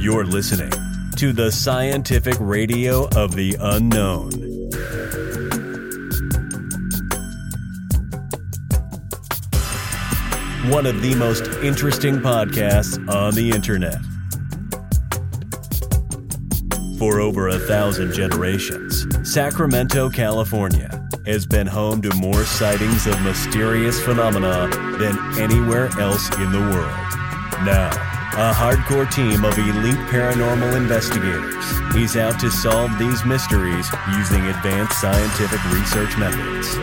You're listening to the scientific radio of the unknown. One of the most interesting podcasts on the internet. For over a thousand generations, Sacramento, California has been home to more sightings of mysterious phenomena than anywhere else in the world. Now, a hardcore team of elite paranormal investigators is out to solve these mysteries using advanced scientific research methods.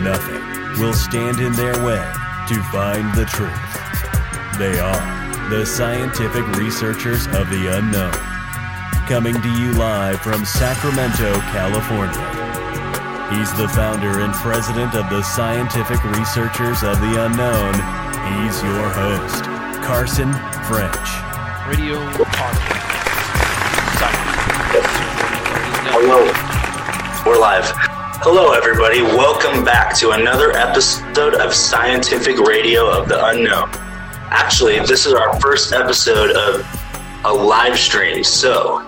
Nothing will stand in their way to find the truth. They are the scientific researchers of the unknown. Coming to you live from Sacramento, California. He's the founder and president of the Scientific Researchers of the Unknown. He's your host, Carson French. Radio podcast. Hello. We're live. Hello, everybody. Welcome back to another episode of Scientific Radio of the Unknown. Actually, this is our first episode of a live stream. So,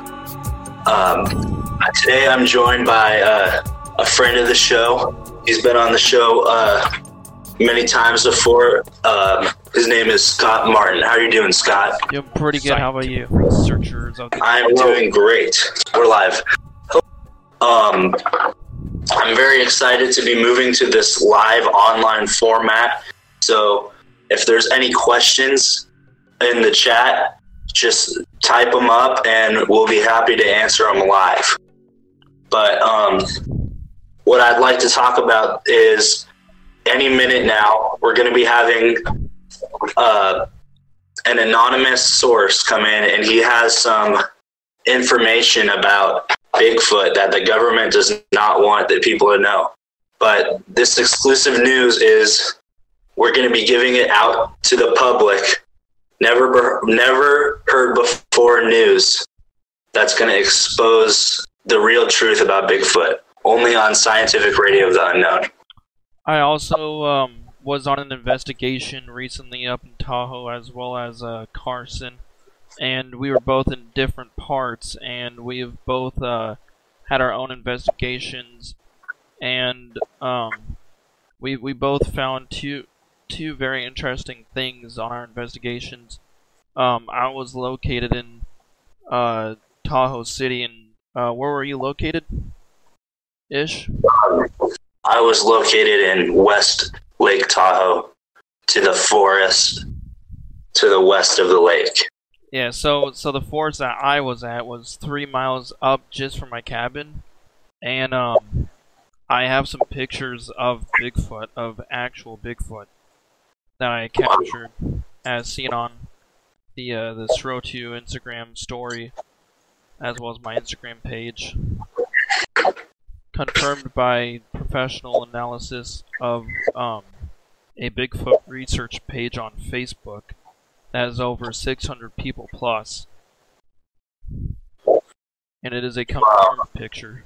um, today I'm joined by uh, a friend of the show. He's been on the show uh, many times before. Um, his name is Scott Martin. How are you doing, Scott? Yeah, pretty good. How about you? Researchers of the I'm doing great. We're live. Um, I'm very excited to be moving to this live online format. So if there's any questions in the chat, just type them up and we'll be happy to answer them live. But um, what I'd like to talk about is any minute now, we're going to be having uh, an anonymous source come in and he has some information about Bigfoot that the government does not want the people to know. But this exclusive news is we're going to be giving it out to the public. Never, never heard before news that's going to expose the real truth about Bigfoot. Only on Scientific Radio of the Unknown. I also um, was on an investigation recently up in Tahoe as well as uh, Carson, and we were both in different parts, and we've both uh, had our own investigations, and um, we we both found two two very interesting things on our investigations. Um, I was located in uh, Tahoe City, and uh, where were you located? Ish. I was located in West Lake Tahoe, to the forest to the west of the lake. Yeah, so so the forest that I was at was three miles up just from my cabin, and um, I have some pictures of Bigfoot, of actual Bigfoot, that I captured as seen on the uh, the Srotu Instagram story, as well as my Instagram page, confirmed by professional analysis of um, a Bigfoot research page on Facebook that has over 600 people plus. And it is a confirmed Wow. picture.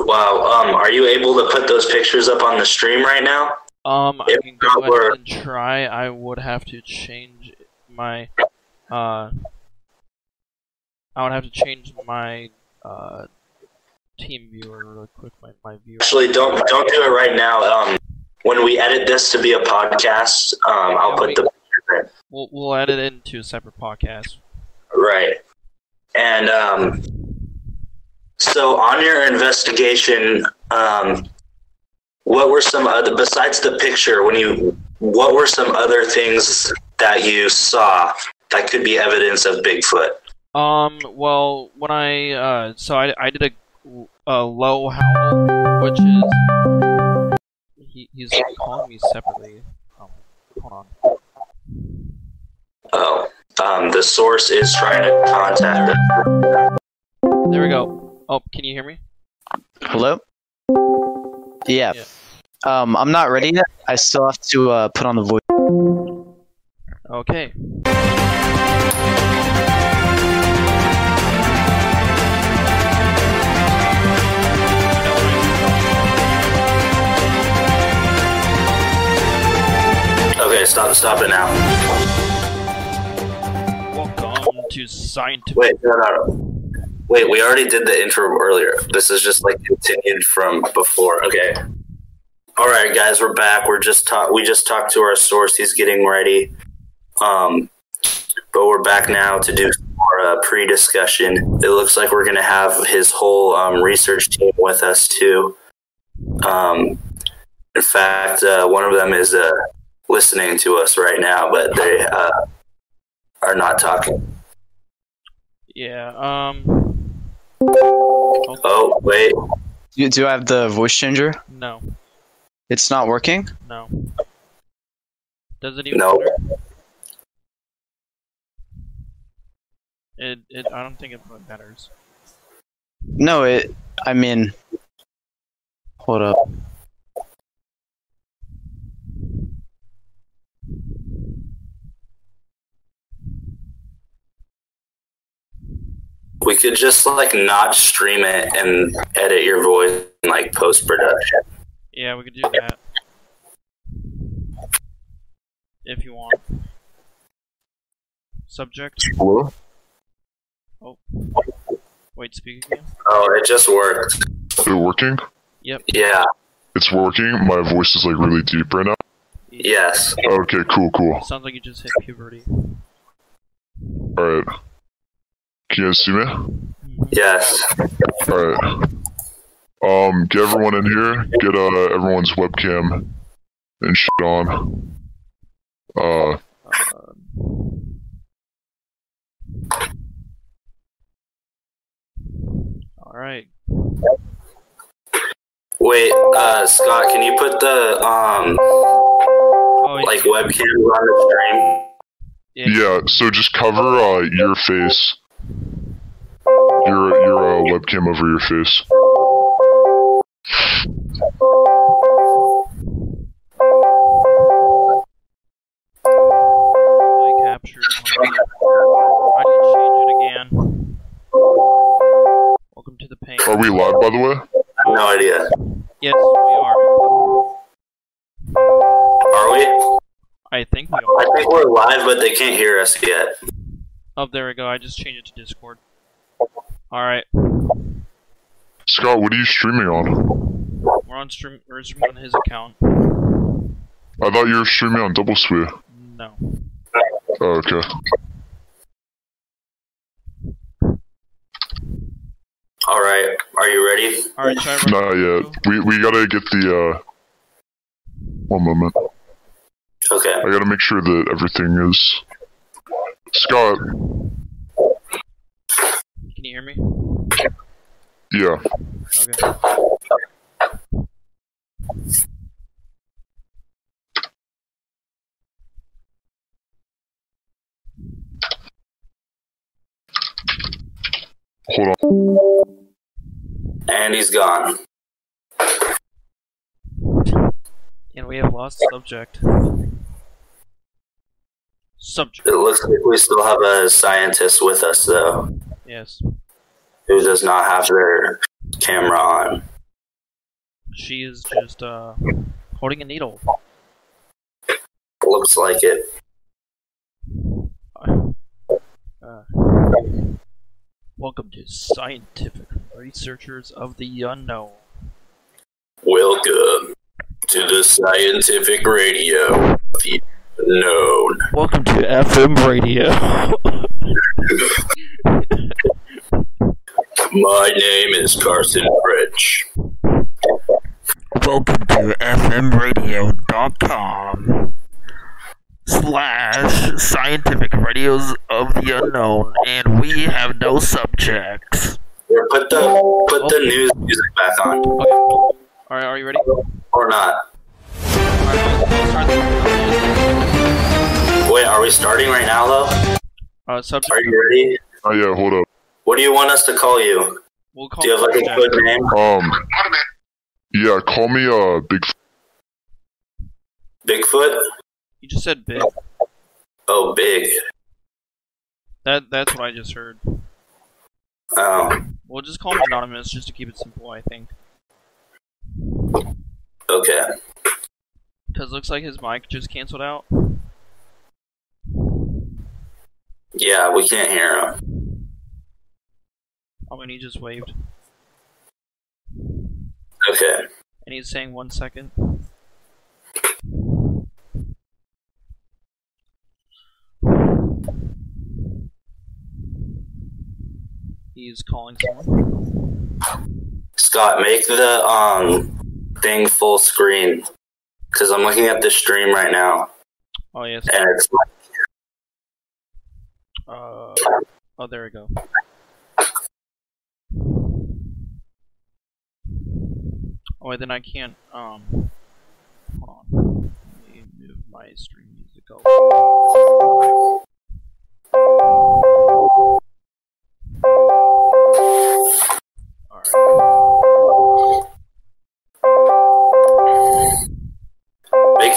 Wow. Um, are you able to put those pictures up on the stream right now? Um, I If can go ahead we're- and try. I would have to change my, uh, I would have to change my, uh, team viewer real quick. My, my viewer. Actually, don't don't do it right now. Um, when we edit this to be a podcast, um, I'll put the We'll, we'll edit it into a separate podcast. right. And um, so on your investigation, um, what were some other besides the picture? When you, what were some other things that you saw that could be evidence of Bigfoot? Um, well, when I, uh, so I, I did a, a low howl, which is, he, he's calling me separately. Um, hold on. Oh, um, the source is trying to contact us. There we go. Oh, can you hear me? Hello? Yeah. Yeah. Um, I'm not ready yet. I still have to uh, put on the voice. Okay. Stop, stop it now. Welcome to scientific. Wait, no, no, no. Wait, we already did the intro earlier. This is just like continued from before. Okay. All right, guys, we're back. We're just talk. We just talked to our source. He's getting ready. Um, but we're back now to do our uh, pre-discussion. It looks like we're gonna have his whole um, research team with us too. Um, in fact, uh, one of them is uh, listening to us right now, but they uh, are not talking. Yeah. Um. Oh, wait. You, do I have the voice changer? No. It's not working? No. Does it even No. matter? It, it. I don't think it really matters. No, it. I mean. Hold up. We could just like not stream it and edit your voice in like post production. Yeah, we could do that. If you want. Subject. Hello? Oh. Wait, speak again. Oh, it just worked. Is it working? Yep. Yeah. It's working. My voice is like really deep right now. Yes. Okay, cool, cool. Sounds like you just hit puberty. Alright. Can you guys see me? Yes. Alright. Um, get everyone in here. Get uh everyone's webcam and shit on. Uh, all right. Wait, uh, Scott, can you put the um Oh, like webcams on the stream? yeah. yeah. So just cover uh your face. Your your uh, webcam over your face. Play capture. How do you change it again? Welcome to the paint. Are we live, by the way? No idea. Yes, we are. Are we? I think we I are. think we're live, but they can't hear us yet. Oh, there we go. I just changed it to Discord. All right, Scott, what are you streaming on? we're on stream. We're streaming on his account. I thought you were streaming on Double Sweet. No. Oh, okay. All right. Are you ready? All right, should I Not yet. We we gotta get the uh. One moment. Okay. I gotta make sure that everything is. Scott, Can you hear me? yeah. Okay. Hold on. And he's gone. And we have lost subject. Subject. It looks like we still have a scientist with us though, Yes. who does not have their camera on. She is just uh holding a needle. Looks like it. Uh, welcome to Scientific Researchers of the Unknown. Welcome to the scientific radio. The unknown. Welcome to FM radio. My name is Carson French. Welcome to FMRadio.com slash scientific radios of the unknown, and we have no subjects. Here, put the put the news music back on, Okay. All right, are you ready? or not? Wait, are we starting right now though? uh, subject. Are you ready? Oh yeah, hold up. What do you want us to call you? We'll call Do you have like a good name? Um. Yeah, call me uh Big. F- Bigfoot? You just said big. Oh, big. That that's what I just heard. Oh, We'll just call him anonymous just to keep it simple. I think okay. Because looks like his mic just canceled out. Yeah, we can't hear him. Oh, and he just waved. Okay. And he's saying one second. He's calling someone. Scott, make the um thing full screen because I'm looking at the stream right now, Oh yes. and it's Uh, oh, there we go. Oh, wait, then I can't. Um, hold on. Let me move my stream music over.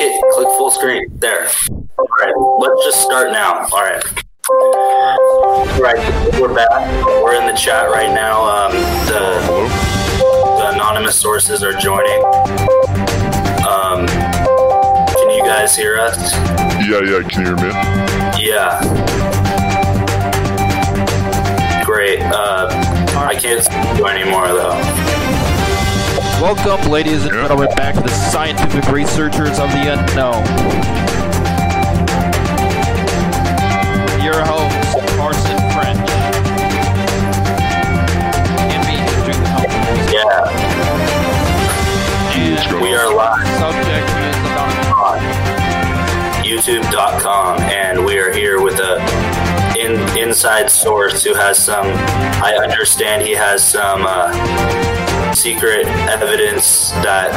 It click full screen. There. All right, let's just start now. All right. All right, we're back. We're in the chat right now. Um, the the anonymous sources are joining. Um, can you guys hear us? Yeah, yeah, can you hear me? Yeah. Great. Uh, I can't see you anymore though. Welcome, ladies and Yeah. gentlemen, back to the scientific researchers of the unknown. Your host, Carson French. And me, Andrew the Yeah, And we are live subject is anonymous. on YouTube.com, and we are here with a in, inside source who has some. I understand he has some uh, secret evidence that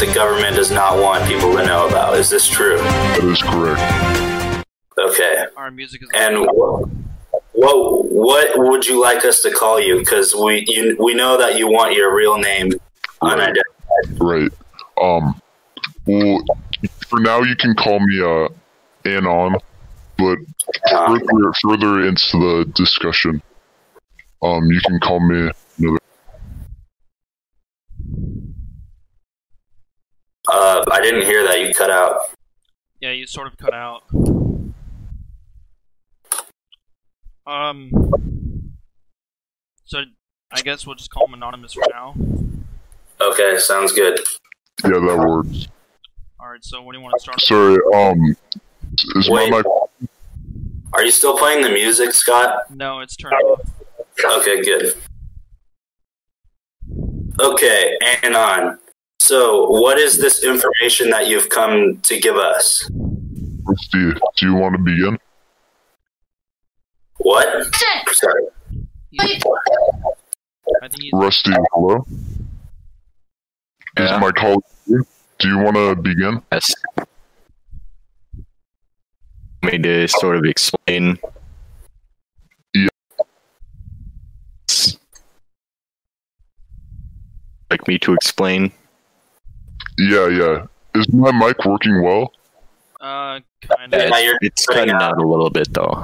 the government does not want people to know about. Is this true? That is correct. Okay. Our music is And what what would you like us to call you? Because we you, we know that you want your real name unidentified. Right. Um, well, for now you can call me, uh, Anon, but Uh, further, further into the discussion, um, you can call me another. Uh, I didn't hear that. You cut out. Yeah, you sort of cut out. Um. So, I guess we'll just call him anonymous for now. Okay, sounds good. Yeah, that works. Alright, so what do you want to start? Sorry, um, is my Wait. mic Are you still playing the music, Scott? No, it's turned off. Okay, good. Okay, Anon. So, what is this information that you've come to give us? Rusty, do you want to begin? What? Sorry. He's- I think he's, Rusty, hello? Is my colleague here? Do you want to begin? Yes. Me to sort of explain. Yeah. Like me to explain. Yeah, yeah. Is my mic working well? uh, kind of. you're It's cutting cutting out. out a little bit though.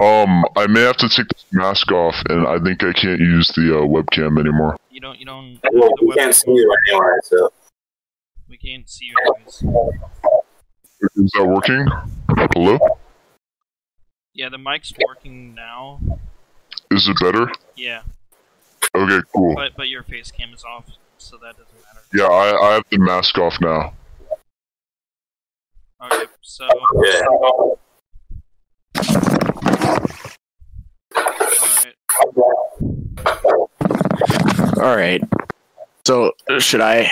Um, I may have to take this mask off, and I think I can't use the uh, webcam anymore. You don't, you don't. Well, we web- can't see you anyway, so. We can't see you anyways. Is that working? Hello? Yeah, the mic's working now. Is it better? Yeah, Okay, cool. but but your face cam is off, so that doesn't matter. Yeah, I, I have the mask off now. Okay, so Yeah. alright. All right. So should I?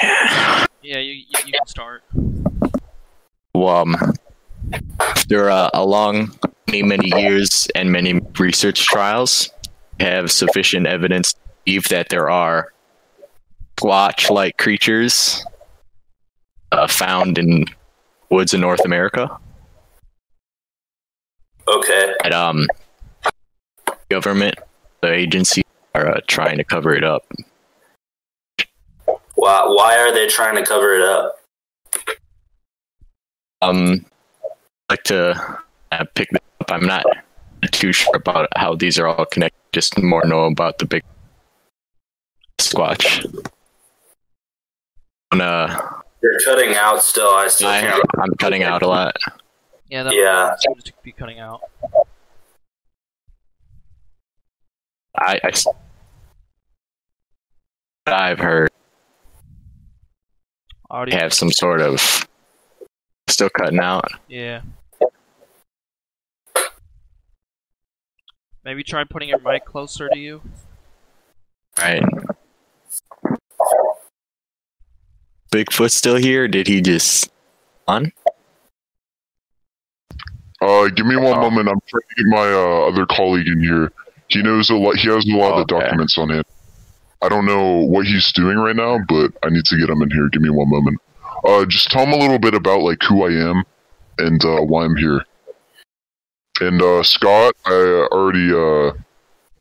Yeah, you you, you can start. Well, um, after uh, a long, many many years and many research trials, have sufficient evidence to believe that there are squatch-like creatures uh, found in woods in North America. Okay. That um, government, the agency are uh, trying to cover it up. Why, why are they trying to cover it up? Um, I'd like to uh, pick this up. I'm not too sure about how these are all connected. Just more know about the big squatch. Uh, You're cutting out still. I still I, can't. I'm cutting out a lot. Yeah, that Yeah. seems to be cutting out. I, I I've heard Audio. have some sort of still cutting out. Yeah. Maybe try putting your mic closer to you. Right. Bigfoot still here? Did he just on? Uh, give me one Oh. moment. I'm trying to get my uh, other colleague in here. He knows a lot. He has a lot of the Okay. documents on him. I don't know what he's doing right now, but I need to get him in here. Give me one moment. Uh, just tell him a little bit about like who I am and uh, why I'm here. And uh, Scott, I already uh,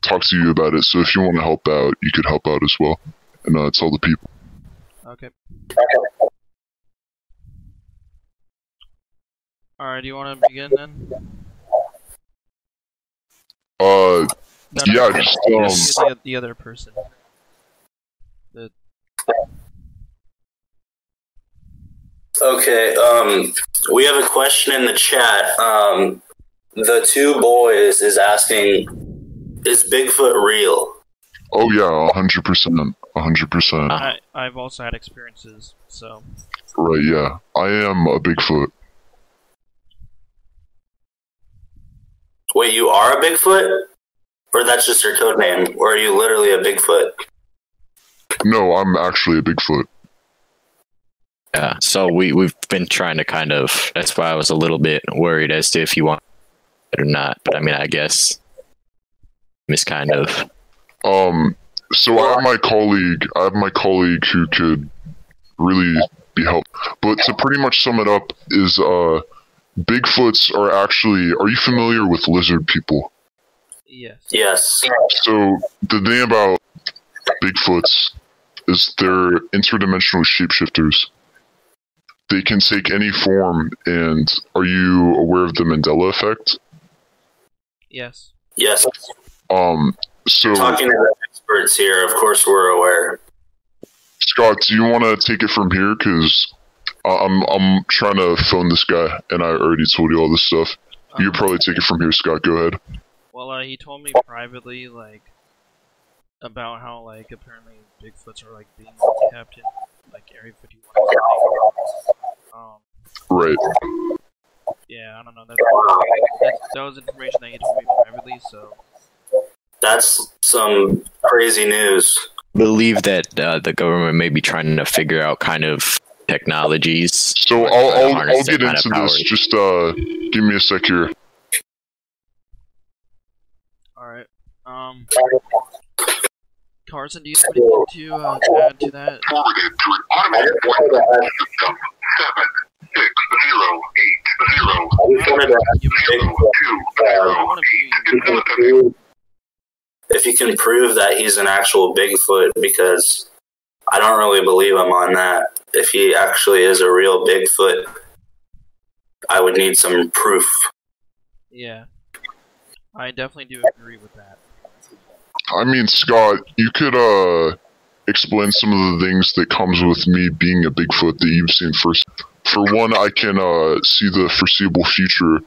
talked to you about it. So if you want to help out, you could help out as well, and uh, tell the people. Okay. Alright, do you want to begin then? Uh, No, Yeah, no, just, the- um, the, the other person. The Okay, um, we have a question in the chat. Um, the two boys is asking, is Bigfoot real? oh yeah, hundred percent, hundred percent. I I've also had experiences, so Right, yeah. I am a Bigfoot. Wait, you are a Bigfoot? Or that's just your code name? Or are you literally a Bigfoot? No, I'm actually a Bigfoot. Yeah. So we we've been trying to kind of. That's why I was a little bit worried as to if you want it or not. But I mean, I guess it's kind of. Um, so I have my colleague. I have my colleague who could really be helped. But to pretty much sum it up, is uh, Bigfoots are actually. Are you familiar with lizard people? yes. Yes. So the thing about Bigfoots is they're interdimensional shapeshifters. They can take any form, and are you aware of the Mandela effect? Yes. Yes. Um, so Talking to the experts here, of course we're aware. Scott, do you want to take it from here? Because I'm I'm trying to phone this guy, and I already told you all this stuff. You Um, could probably take it from here, Scott. Go ahead. Well, uh, he told me privately, like, about how, like, apparently Bigfoots are, like, being kept in, like, Area 51. Um, Right. yeah, I don't know. That's, that, that was information that he told me privately, so. That's some crazy news. Believe that uh, the government may be trying to figure out kind of technologies. So I'll I'll, I'll get into this. Just uh, give me a sec here. Alright. Um. Carson, do you have anything to uh, add to that? forwarded to an automated voice message system. Seven six zero eight zero I just wanted to if you can prove that he's an actual Bigfoot, because I don't really believe him on that. If he actually is a real Bigfoot, I would need some proof. Yeah. I definitely do agree with that. I mean, Scott, you could uh explain some of the things that comes with me being a Bigfoot that you've seen first. For one, I can uh see the foreseeable future.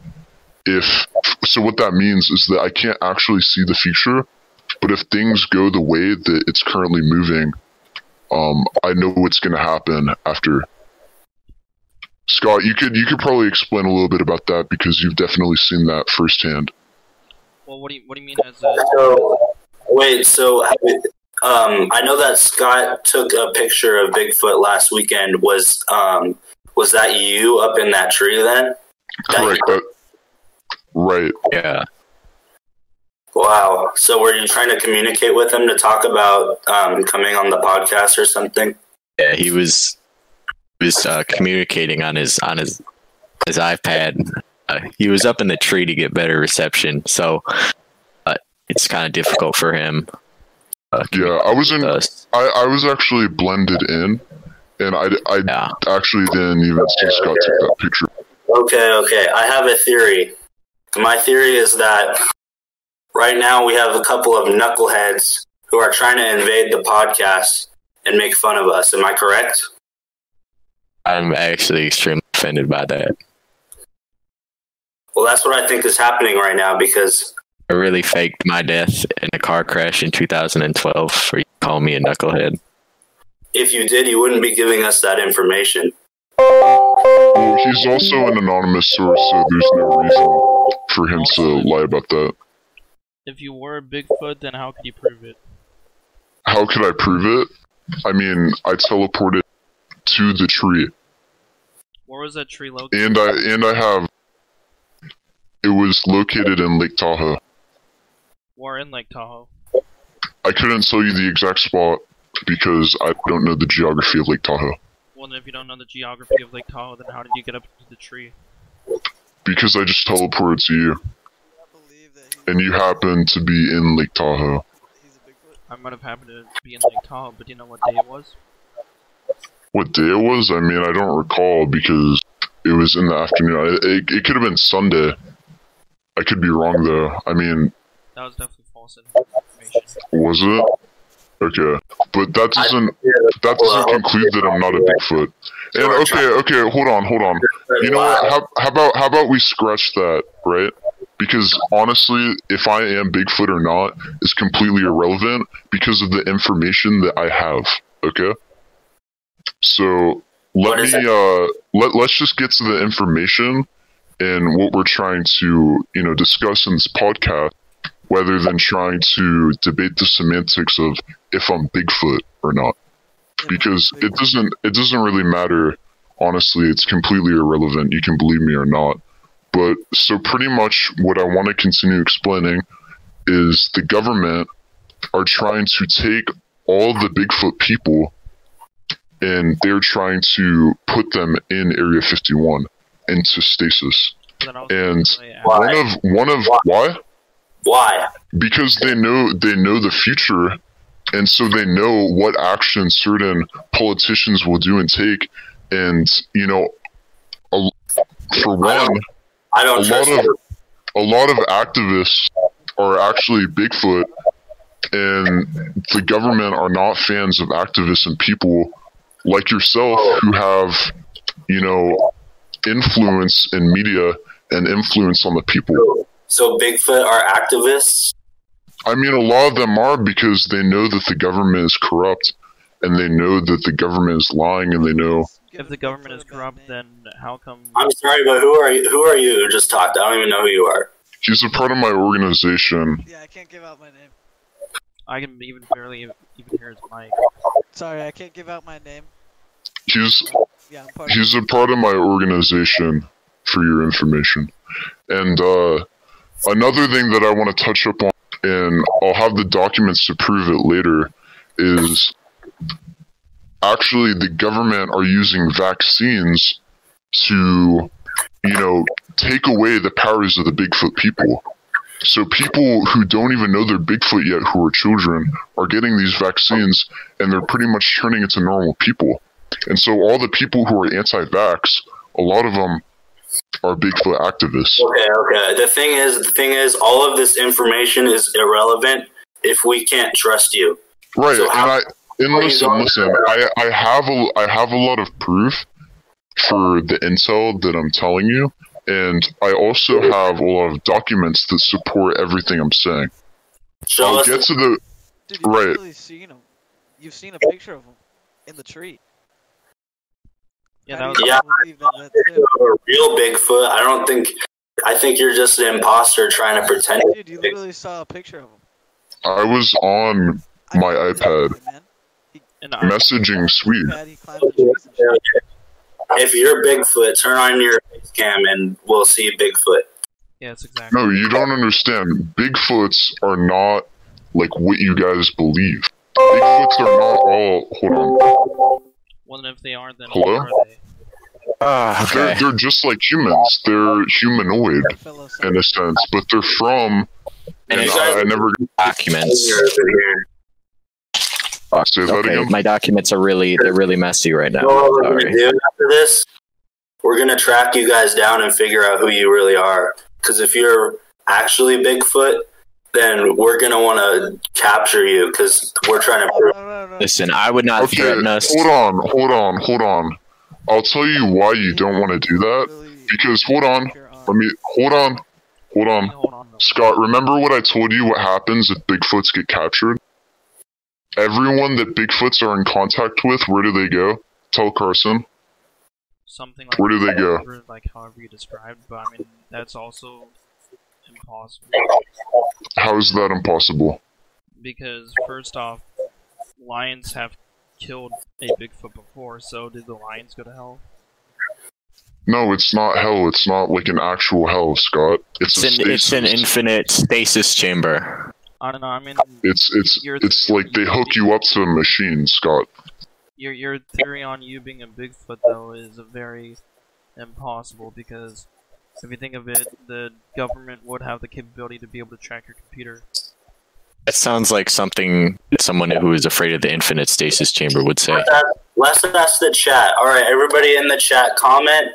If so, what that means is that I can't actually see the future, but if things go the way that it's currently moving, um, I know what's going to happen after. Scott, you could you could probably explain a little bit about that because you've definitely seen that firsthand. Well, what do you what do you mean as a So, wait, so um, I know that Scott took a picture of Bigfoot last weekend. Was um, was that you up in that tree then? That Correct. That, right. Yeah. Wow. So were you trying to communicate with him to talk about um, coming on the podcast or something? Yeah. He was he was uh, communicating on his on his his iPad. Uh, he was up in the tree to get better reception, so uh, it's kind of difficult for him. Uh, Yeah, I was in. with us. I, I was actually blended in, and I, I Yeah. actually didn't even see Scott take that picture. Okay, okay. I have a theory. My theory is that right now we have a couple of knuckleheads who are trying to invade the podcast and make fun of us. Am I correct? I'm actually extremely offended by that. Well, that's what I think is happening right now because I really faked my death in a car crash in 2012 for you to call me a knucklehead. If you did, you wouldn't be giving us that information. Well, he's also an anonymous source, so there's no reason for him to lie about that. If you were Bigfoot, then how could you prove it? How could I prove it? I mean, I teleported to the tree, Where was that tree located? and I and I have. It was located in Lake Tahoe. Or in Lake Tahoe? I couldn't tell you the exact spot because I don't know the geography of Lake Tahoe. Well, then if you don't know the geography of Lake Tahoe, then how did you get up to the tree? Because I just teleported to you, believe that he's, and you happen to be in Lake Tahoe. he's a Bigfoot. I might have happened to be in Lake Tahoe, but do you know what day it was? What day it was? I mean, I don't recall because it was in the afternoon. I, it, it could have been Sunday. I could be wrong though. I mean, That was definitely false information. was it? Okay, but that doesn't that doesn't conclude that I'm not a Bigfoot. And okay, okay, hold on, hold on. You know what? How, how about how about we scratch that, right? Because honestly, if I am Bigfoot or not is completely irrelevant because of the information that I have. Okay. So let me uh let let's just get to the information and what we're trying to you know discuss in this podcast, rather than trying to debate the semantics of if I'm Bigfoot or not because it doesn't it doesn't really matter honestly it's completely irrelevant you can believe me or not but so pretty much what i want to continue explaining is the government are trying to take all the bigfoot people and they're trying to put them in area 51 into stasis. But then I was and Why? one of one of why? Why? because they know they know the future and so they know what action certain politicians will do and take. And you know a, for one I a don't lot trust of you. a lot of activists are actually bigfoot and the government are not fans of activists and people like yourself who have you know influence in media and influence on the people So Bigfoot are activists. I mean, a lot of them are because they know that the government is corrupt, and they know that the government is lying, and they know. If the government is corrupt, then how come? I'm sorry, but who are you? Who are you? who Just talked. I don't even know who you are. He's a part of my organization. Yeah, I can't give out my name. I can even barely even hear his mic. Sorry, I can't give out my name. He's Yeah, I'm part of he's a part of my organization. For your information, and uh, another thing that I want to touch up on, and I'll have the documents to prove it later, is actually the government are using vaccines to, you know, take away the powers of the Bigfoot people. So people who don't even know they're Bigfoot yet, who are children, are getting these vaccines, and they're pretty much turning into normal people. And so all the people who are anti-vax, a lot of them are Bigfoot activists. Okay, okay. The thing is, the thing is, all of this information is irrelevant if we can't trust you. Right, So and how- I and how are you listen, listen. I I have a I have a lot of proof for the intel that I'm telling you, and I also have a lot of documents that support everything I'm saying. Show I'll us. get to the Dude, you've right. literally seen him. You've seen a picture of him in the tree. Yeah, How that was you Yeah. believe that a real Bigfoot. I don't think. I think you're just an imposter trying to pretend. Dude, you literally saw a picture of him. I was on My know iPad. guy, man. and I, messaging Sweet. IPad, he climbed the trees and shit. If you're Bigfoot, turn on your face cam and we'll see Bigfoot. Yeah, yes, exactly. No, you don't understand. Bigfoots are not like what you guys believe. Bigfoots are not all. Hold on. Well, then if they are, then Hello? what are they? Ah, They're okay. they're just like humans. They're humanoid in a sense, but they're from. And You I, I guys- never Documents. Say that Okay, again. my documents are really they're really messy right now. You know what we're Sorry. gonna do after this? We're gonna track you guys down and figure out who you really are. Because if you're actually Bigfoot, then we're gonna want to capture you because we're trying to. Listen, I would not Okay, threaten us. hold on, hold on, hold on. I'll tell you why you don't want to do that. Because hold on, pure let me hold on, Hold on. Hold on. though. Scott, remember what I told you what happens if Bigfoots get captured? Everyone that Bigfoots are in contact with, where do they go? Tell Carson. Something like Where do they go? however- Like however you described, but I mean that's also impossible How is that impossible? because first off, lions have killed a Bigfoot before, so did the lions go to hell? No, it's not hell. It's not like an actual hell, Scott. It's, It's a an, it's an infinite stasis chamber. I don't know. I mean, It's it's You're it's like they hook you up to a machine, Scott. your your theory on you being a Bigfoot though is a very impossible because if you think of it, the government would have the capability to be able to track your computer. That sounds like something someone who is afraid of the infinite stasis chamber would say. Let's ask, let's ask the chat. All right, everybody in the chat, comment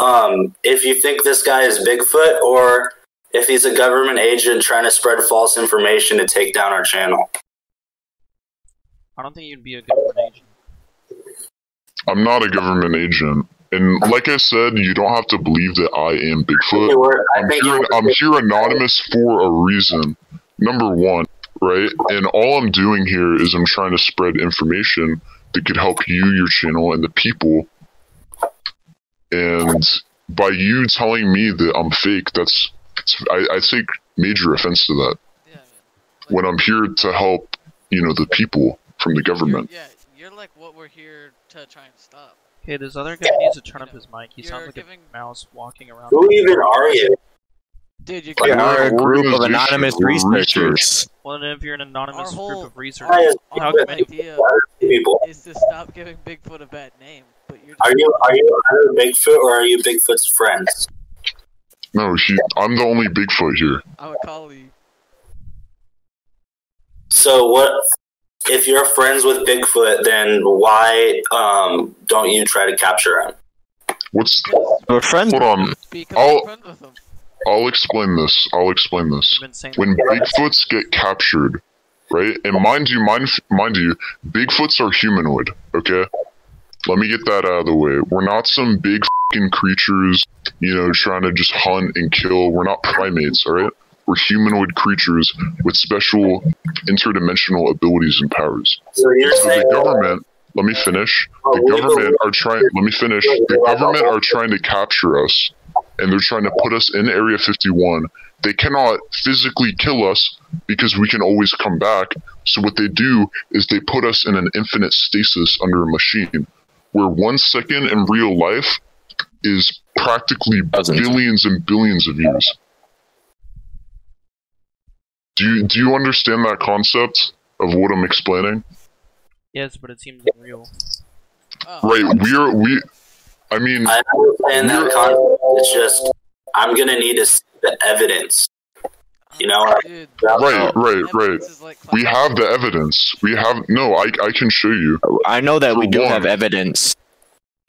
um, if you think this guy is Bigfoot or if he's a government agent trying to spread false information to take down our channel. I don't think you'd be a government agent. I'm not a government agent, and like I said, you don't have to believe that I am Bigfoot. I I'm here, I'm here anonymous for a reason. Number one, right? And all I'm doing here is I'm trying to spread information that could help you, your channel, and the people. And by you telling me that I'm fake, that's it's, I, I take major offense to that. Yeah, man. When I'm here to help, you know, the people from the You're- government. yeah, you're like what we're here to try and stop. Okay, this other guy needs to turn up his mic. He You're sounds like giving- a mouse walking around. Who even are you? Dude, you We We can't. are are a group of anonymous We're researchers. Well, if you're an anonymous whole- group of researchers, is how Our come Bigfoot any idea people? is to stop giving Bigfoot a bad name, but you're Are you are you either Bigfoot or are you Bigfoot's friends? No, he, I'm the only Bigfoot here. our colleague. So what if you're friends with Bigfoot, then why um, don't you try to capture him? What's? We're friends. Hold on. I'll- friends. I'll explain this. I'll explain this. you've been saying when Bigfoots get captured, right? And mind you, mind, mind you, Bigfoots are humanoid. Okay, let me get that out of the way. We're not some big fucking creatures, you know, trying to just hunt and kill. We're not primates. All right, we're humanoid creatures with special interdimensional abilities and powers. So you're So saying the government. Let me finish. Oh, The government are trying. Let me finish. The government are trying to capture us, and they're trying to put us in Area 51. They cannot physically kill us because we can always come back. So what they do is they put us in an infinite stasis under a machine, where one second in real life is practically Dozens. billions and billions of years. Do you do you understand that concept of what I'm explaining? yes, but it seems unreal. Oh, Right, we're we. I mean, I understand that concept. It's just I'm gonna need to see the evidence. You know, uh, dude, right, right, right. evidence like We have the evidence. We have no. I I can show you. I know that we do one. have evidence that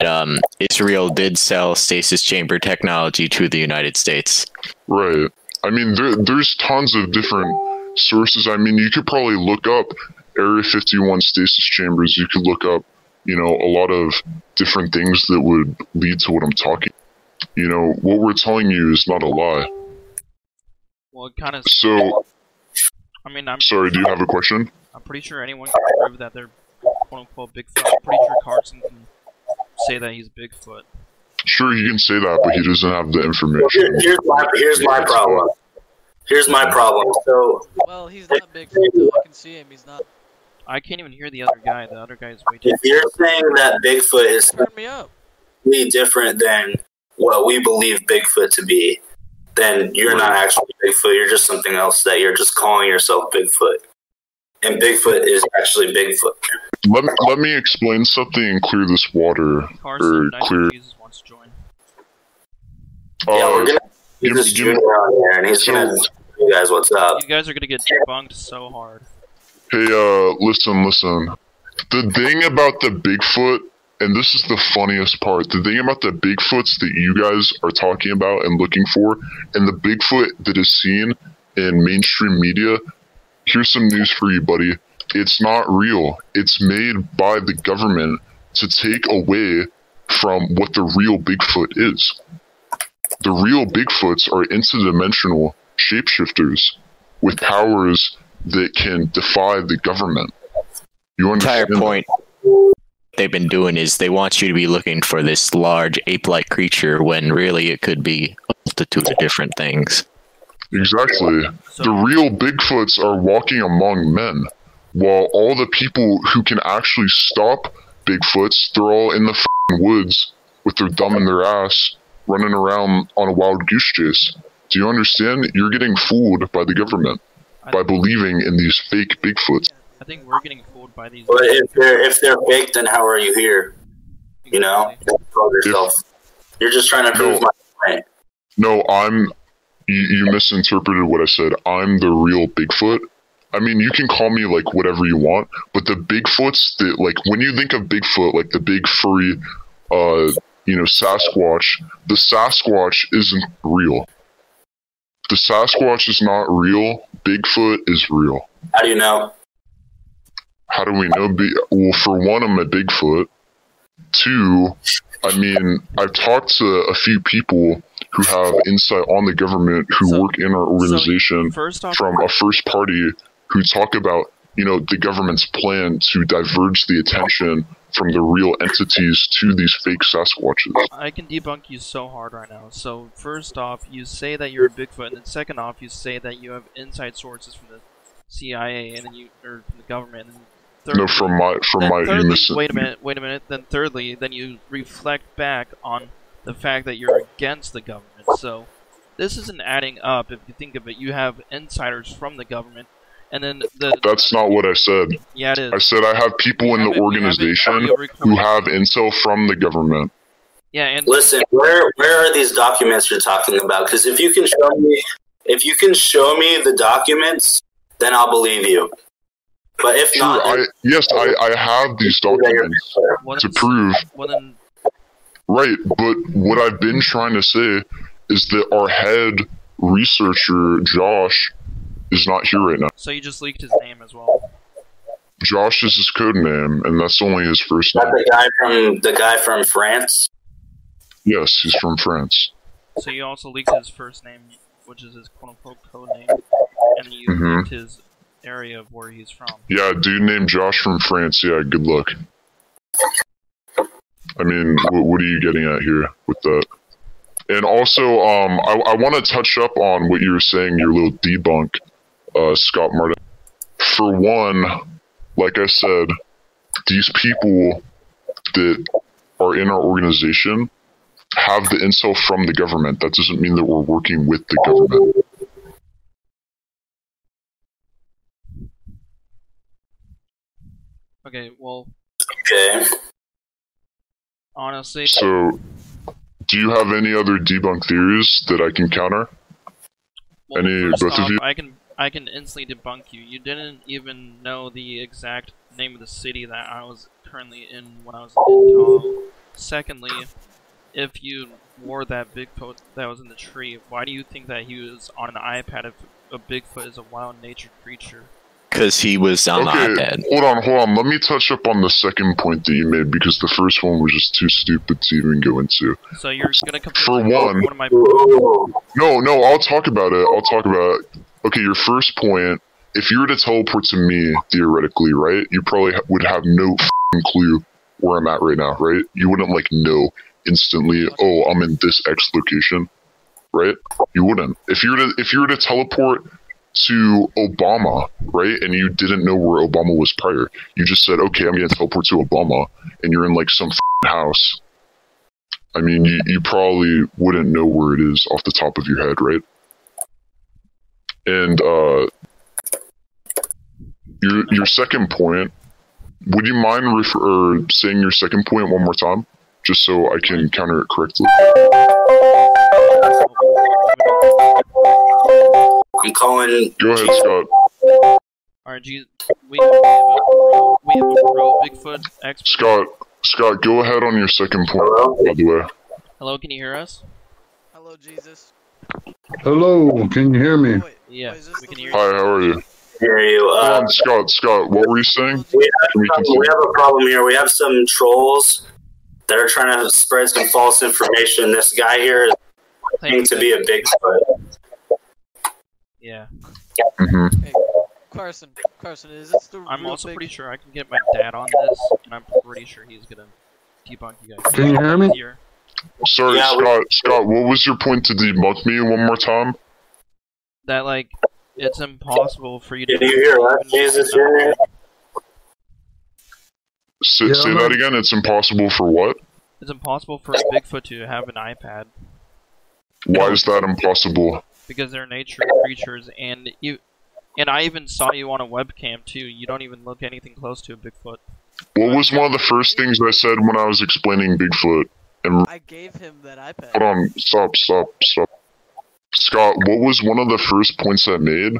um, Israel did sell stasis chamber technology to the United States. Right. I mean, there, there's tons of different sources. I mean, you could probably look up Area 51 stasis chambers. You could look up, you know, a lot of different things that would lead to what I'm talking. You know, what we're telling you is not a lie. Well, it kind of. So, I mean, I'm sorry. Do you have a question? I'm pretty sure anyone can prove that they're quote unquote Bigfoot. I'm pretty sure Carson can say that he's Bigfoot. Sure, he can say that, but he doesn't have the Here- information. here's my here's my problem. Here's my problem. So Well, he's not Bigfoot, though. I can see him. He's not. I can't even hear the other guy. The other guy is way too. if you're saying that Bigfoot is Turn me up. completely different than what we believe Bigfoot to be, then you're not actually Bigfoot. You're just something else that you're just calling yourself Bigfoot. And Bigfoot is actually Bigfoot. Let me, let me explain something and clear this water. Carson, Or clear. Jesus wants to join. yeah, we're Uh, gonna give- get this give- junior on here, and he's gonna you guys what's up. You guys are gonna get debunked so hard. Hey, uh, listen, listen. The thing about the Bigfoot, and this is the funniest part, the thing about the Bigfoots that you guys are talking about and looking for, and the Bigfoot that is seen in mainstream media, here's some news for you, buddy. It's not real. It's made by the government to take away from what the real Bigfoot is. The real Bigfoots are interdimensional shapeshifters with powers that can defy the government. You entire understand? that? point they've been doing is they want you to be looking for this large ape-like creature when really it could be a multitude of different things. Exactly. So, The real Bigfoots are walking among men, while all the people who can actually stop Bigfoots, they're all in the fing woods with their thumb in their ass, running around on a wild goose chase. Do you understand? You're getting fooled by the government by believing in these fake Bigfoots. I think we're getting fooled by these. But if they're if they're fake, then how are you here? You know, Exactly. Control yourself. You're just trying to prove No. my point. No, I'm. You, you misinterpreted what I said. I'm the real Bigfoot. I mean, you can call me like whatever you want, but the Bigfoots that like when you think of Bigfoot, like the big furry, uh, you know, Sasquatch. The Sasquatch isn't real. The Sasquatch is not real. Bigfoot is real. How do you know? How do we know? Be- well, for one, I'm a Bigfoot. Two, I mean, I've talked to a few people who have insight on the government who So- work in our organization First off, from a first party who talk about, you know, the government's plan to diverge the attention from the real entities to these fake Sasquatches. I can debunk you so hard right now. So first off, you say that you're a Bigfoot, and then second off, you say that you have inside sources from the CIA and then you or from the government. And then No, from my from my thirdly, mis- wait a minute, wait a minute. Then thirdly, then you reflect back on the fact that you're against the government. So this isn't adding up. If you think of it, you have insiders from the government, and then the That's not what I said. yeah, it is. I said I have people We in have the it- we have organization who have intel from the government. yeah, and Listen, where where are these documents you're talking about? Because if you can show me, if you can show me the documents, then I'll believe you. But if Sure, not, I yes, I, I have these documents well, to prove Well, then right, but what I've been trying to say is that our head researcher Josh is not here right now. so you just leaked his name as well. Josh is his code name, and that's only his first not name. the guy from the guy from France. Yes, he's from France. So you also leaked his first name, which is his quote unquote code name, and you Mhm. leaked his area of where he's from. Yeah, dude named Josh from France. Yeah, good luck. I mean, what, what are you getting at here with that? And also, um, I, I want to touch up on what you were saying, your little debunk, uh, Scott Martin. For one, like I said, these people that are in our organization have the intel from the government. That doesn't mean that we're working with the government. Okay, well, Okay. Honestly, So, do you have any other debunk theories that I can counter? well, any- both of you? I can I can instantly debunk you. You didn't even know the exact name of the city that I was currently in when I was in Tahoe. Secondly, if you wore that Bigfoot that was in the tree, why do you think that he was on an iPad if a Bigfoot is a wild nature creature? Because he was on okay, the iPad. hold on, hold on. Let me touch up on the second point that you made because the first one was just too stupid to even go into. So you're gonna compare For one- one of my No, no, I'll talk about it. I'll talk about it. Okay, your first point. If you were to teleport to me, theoretically, right, you probably ha- would have no fing clue where I'm at right now, right? You wouldn't like know instantly. Oh, I'm in this X location, right? You wouldn't. If you were to if you were to teleport to Obama, right, and you didn't know where Obama was prior, you just said, okay, I'm going to teleport to Obama, and you're in like some house. I mean, you, you probably wouldn't know where it is off the top of your head, right? And uh, your your second point, would you mind refer- saying your second point one more time, just so I can counter it correctly? I'm calling. Go ahead, Scott. Alright, G- we, we have a pro, we have a pro Bigfoot expert. Scott, Scott, go ahead on your second point. By the way, Hello, can you hear us? Hello, Jesus. Hello, can you hear me? Wait, Yeah, wait, we can hear real- hi, how are you? Hear you. Hold Uh, on, Scott, Scott, what were you saying? we have, Can we we have a problem here. We have some trolls that are trying to spread some false information. This guy here is claiming to be a Bigfoot. Yeah. hmm Hey, Carson, Carson, is this the I'm real also big? pretty sure I can get my dad on this, and I'm pretty sure he's gonna debunk you guys. Can you hear me? Here. Sorry, Yeah, we- Scott. Scott, what was your point to debunk me one more time? That like it's impossible for you to. Did you hear that, Jesus Jr.? Say, Yeah, say that again. It's impossible for what? It's impossible for a Bigfoot to have an iPad Why is that impossible? because they're nature creatures, and you. And I even saw you on a webcam too. You don't even look anything close to a Bigfoot. What was one of the first things I said when I was explaining Bigfoot? And I gave him that iPad. hold on, stop, stop, stop. Scott, what was one of the first points I made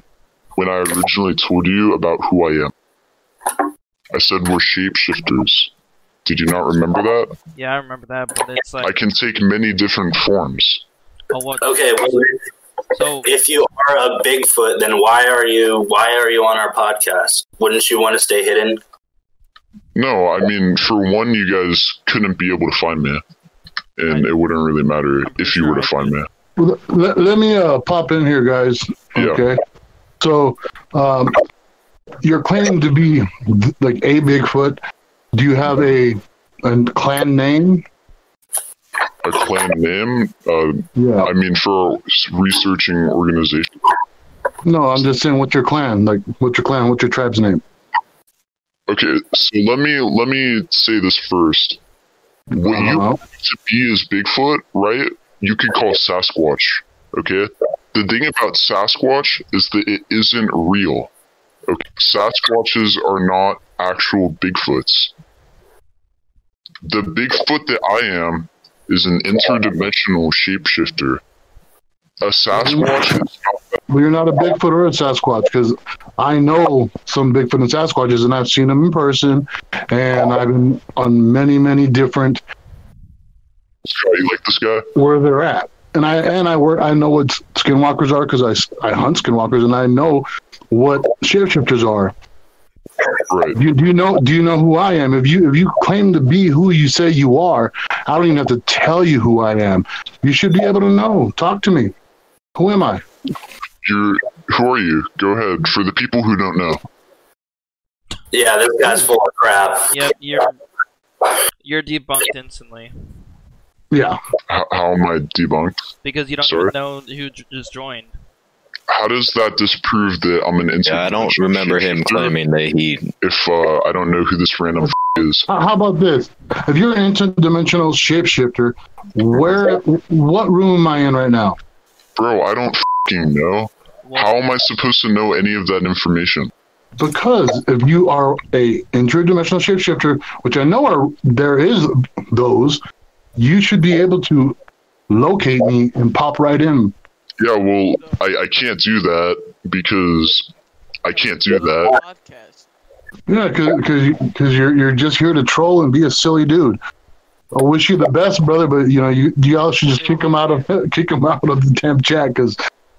when I originally told you about who I am? I said we're shapeshifters. Did you not remember that? Yeah, I remember that, but it's like, I can take many different forms. What? Okay, well, So if you are a Bigfoot, then why are you why are you on our podcast? Wouldn't you want to stay hidden? No, I mean, for one, you guys couldn't be able to find me. And it wouldn't really matter if you were to find me. Let, let me uh, pop in here, guys. Yeah. Okay. So, um, you're claiming to be like a Bigfoot. Do you have a, a clan name? A clan name? Uh, Yeah. I mean, for a researching organization. No, I'm just saying, what's your clan? Like, what's your clan? What's your tribe's name? Okay, so let me let me say this first. What you Uh-huh. to be is Bigfoot, right? You could call Sasquatch. Okay. The thing about Sasquatch is that it isn't real. Okay. Sasquatches are not actual Bigfoots. The Bigfoot that I am is an interdimensional shapeshifter. A Sasquatch is Well, you're not a Bigfoot or a Sasquatch because I know some Bigfoot and Sasquatches, and I've seen them in person, and I've been on many, many different Scott, you like this guy? where they're at. And I and I work. I know what skinwalkers are because I, I hunt skinwalkers, and I know what shapeshifters are. Right. Do you, do you know? Do you know who I am? If you if you claim to be who you say you are, I don't even have to tell you who I am. You should be able to know. Talk to me. Who am I? You're who are you? Go ahead. For the people who don't know. Yeah, this guy's full of crap. Yep, you're you're debunked instantly Yeah. How, how am I debunked? because you don't Sorry? even know who j- just joined. How does that disprove that I'm an interdimensional Yeah, I don't remember him claiming that he. if uh, I don't know who this random f- is? How how about this? If you're an interdimensional shapeshifter, where, what room am I in right now? Bro, I don't fing know. How am I supposed to know any of that information? Because if you are a interdimensional shapeshifter, which I know are there is those, you should be able to locate me and pop right in. Yeah, well, I, I can't do that because I can't do that. Podcast. Yeah, because because you're you're just here to troll and be a silly dude. I wish you the best, brother, but you know you you all should just kick him out of kick him out of the damn chat because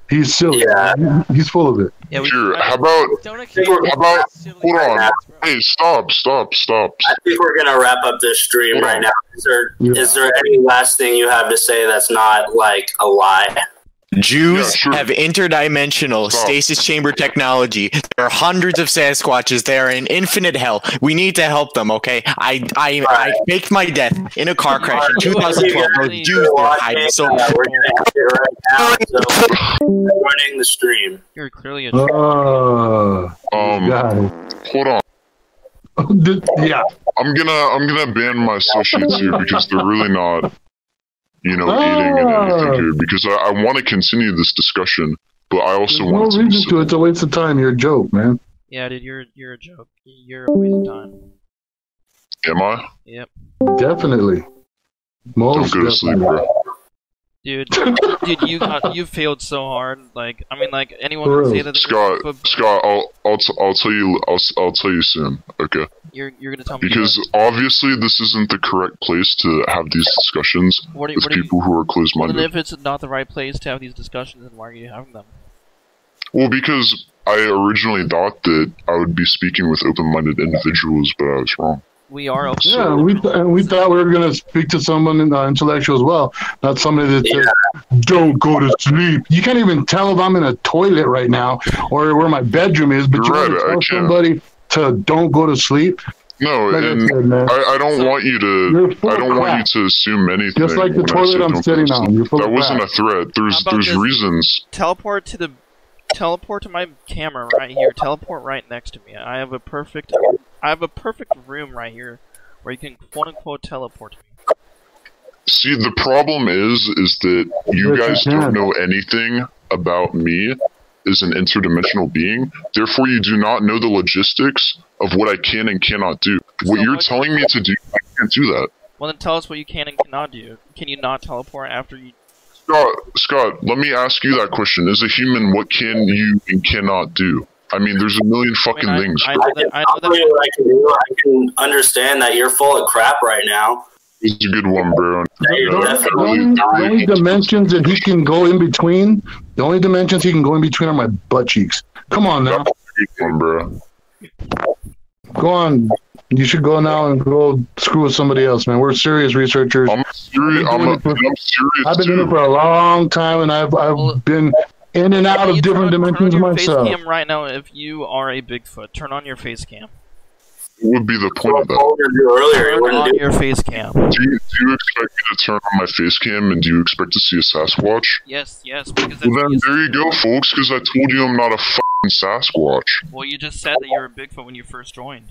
he's silly. Yeah. He's full of it. yeah, we, Here, how about Don't How about- hold on. comments, hey, stop, stop, stop. I think we're gonna wrap up this stream Hold right on. now. Is there Yeah. is there any last thing you have to say that's not like a lie? Jews Yeah, sure. have interdimensional Stop. stasis chamber technology. There are hundreds of Sasquatches. They are in infinite hell. We need to help them, okay? I I, I faked my death in a car crash in 2012. Those Jews were hiding so we're gonna end it right now. So running the stream. you're clearly a Uh, Um, got it. hold on. Yeah. I'm gonna I'm gonna ban my associates here because they're really not, you know, eating and anything here. Ah. Because I, I want to continue this discussion, but I There's also no want to. be reason to. It's a waste of time. You're a joke, man. yeah, dude. You're you're a joke. You're a waste of time. Am I? Yep, Definitely. Don't Most go to sleep, bro. Dude. dude, you got you failed so hard. Like, I mean, like anyone For can say that. Scott, but Scott, I'll I'll t- I'll tell you I'll s- I'll tell you soon. Okay. you're you're gonna tell me Because obviously this isn't the correct place to have these discussions what, what, you, with what do you, people who are closed-minded. And if it's not the right place to have these discussions, then why are you having them? Well, because I originally thought that I would be speaking with open-minded individuals, but I was wrong. We are open. Yeah, we th- and we thought we were going to speak to someone in, uh, intellectual as well, not somebody that says, "Don't go to sleep." You can't even tell if I'm in a toilet right now or where my bedroom is, but You're you right, I tell can't. somebody to don't go to sleep. No, Like I and said, I, I don't So- want you to. I don't want you to assume anything. Just like the toilet I'm don't go to sitting on. You're full That wasn't crap. a threat. There's there's reasons. teleport to the teleport to my camera right here. Teleport right next to me. I have a perfect I have a perfect room right here where you can quote unquote teleport me. See, the problem is, is that you Yes, guys don't know anything about me as an interdimensional being. Therefore, you do not know the logistics of what I can and cannot do. What So you're what- telling me to do, I can't do that. Well then tell us what you can and cannot do. Can you not teleport after you Scott, Scott, let me ask you that question. As a human, what can you and cannot do? I mean, there's a million fucking I, things. I know I that can, I know I'll tell you that I can do. I can understand that you're full of crap right now. It's a good one, bro. That The, the only, the only dimensions that he can go in between, the only dimensions he can go in between are my butt cheeks. Come on now, That's a good one, bro. go on. You should go now and go screw with somebody else, man. We're serious researchers. I'm serious. I've I'm, been a, doing it for- I'm serious I've been doing it for a long time, and I've I've been in and out Can of different turn on- dimensions turn on your face cam right now if you are a Bigfoot. Turn on your face cam. What would be the point of that? told you to earlier. You Turn on your face cam. Do you, do you expect me to turn on my face cam and do you expect to see a Sasquatch? Yes, yes, because Well, then there you you go, folks, because I told you I'm not a fucking Sasquatch. Well, you just said that you're a Bigfoot when you first joined.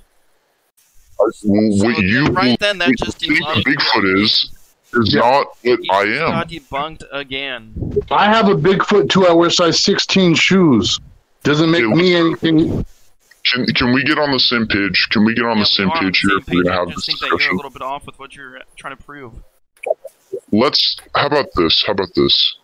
Well, So what you right then, that just you think Bigfoot is, is Yeah. not what You I am. got debunked again. I have a Bigfoot too. I wear size 16 shoes. Doesn't make Okay, me anything. Can, can we get on the same page? Can we get on Yeah, the we same page here if we're gonna I have just this think that you're a little bit off with what you're trying to prove. Let's. How about this? How about this?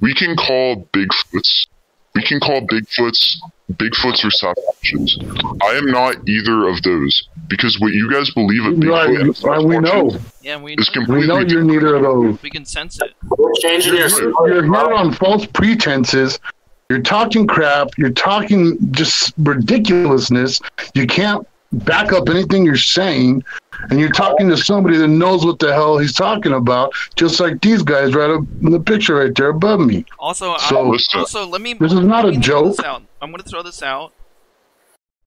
We can call Bigfoots. We can call Bigfoots Bigfoots or Sasquatches. I am not either of those because what you guys believe a Bigfoot Right, and a we know. is- Yeah, we know, completely We know you're neither of those. we can sense it. We're changing your You're, you're here on false pretenses. You're talking crap. You're talking just ridiculousness. You can't back up anything you're saying. And you're talking to somebody that knows what the hell he's talking about, just like these guys right up in the picture right there above me. Also, So- also let me. This is not a joke. I'm gonna throw this out.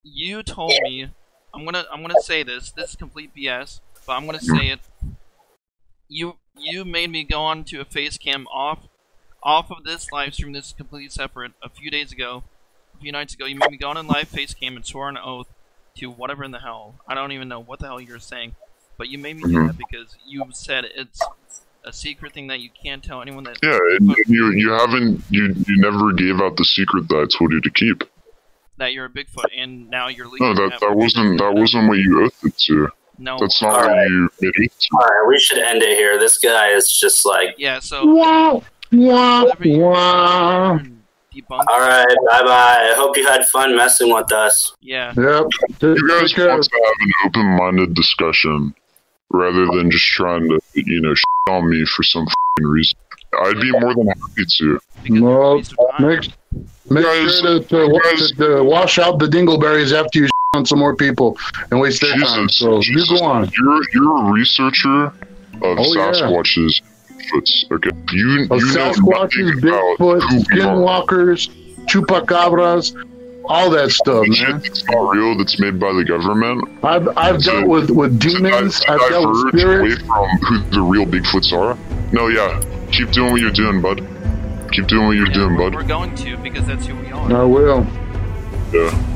You told me. I'm gonna. I'm gonna say this. This is complete BS, but I'm gonna say it. You you made me go on to a face cam off off of this live stream. This is completely separate. A few days ago, a few nights ago, you made me go on a live face cam and swore an oath to whatever in the hell. I don't even know what the hell you're saying, but you made me do Mhm. that because you said it's a secret thing that you can't tell anyone that Yeah, and and you you haven't you you never gave out the secret that I told you to keep. that you're a Bigfoot, and now you're leaving. No, that that wasn't that wasn't what you oathed to. No, That's not what Alright. you made oath to. All right, we should end it here. This guy is just like, Yeah, so Wow. Wow. whatever you're Wow. debunk. all right, bye bye. I hope you had fun messing with us. Yeah, Yep. You guys Take care. want to have an open-minded discussion rather than just trying to you know shit on me for some fing reason. I'd be more than happy to. because No, it's a waste of time. Make, make Guys, sure to, to, guys- to, to wash out the dingleberries after you on some more people and waste their time. So Jesus. you go on. You're you're a researcher of Oh, yeah. Sasquatches, Bigfoots. Okay, you Of you know Sasquatches, nothing about Bigfoot, who we skinwalkers, chupacabras, all that stuff, Shit man. that's not real. That's made by the government. I've I've To- dealt with with demons. di- to I've dealt with diverge away from who the real Bigfoots are. No, yeah, keep doing what you're doing, bud. Keep doing what you're Yeah, doing, we're, bud. we're going to because that's who we are. I will. Yeah.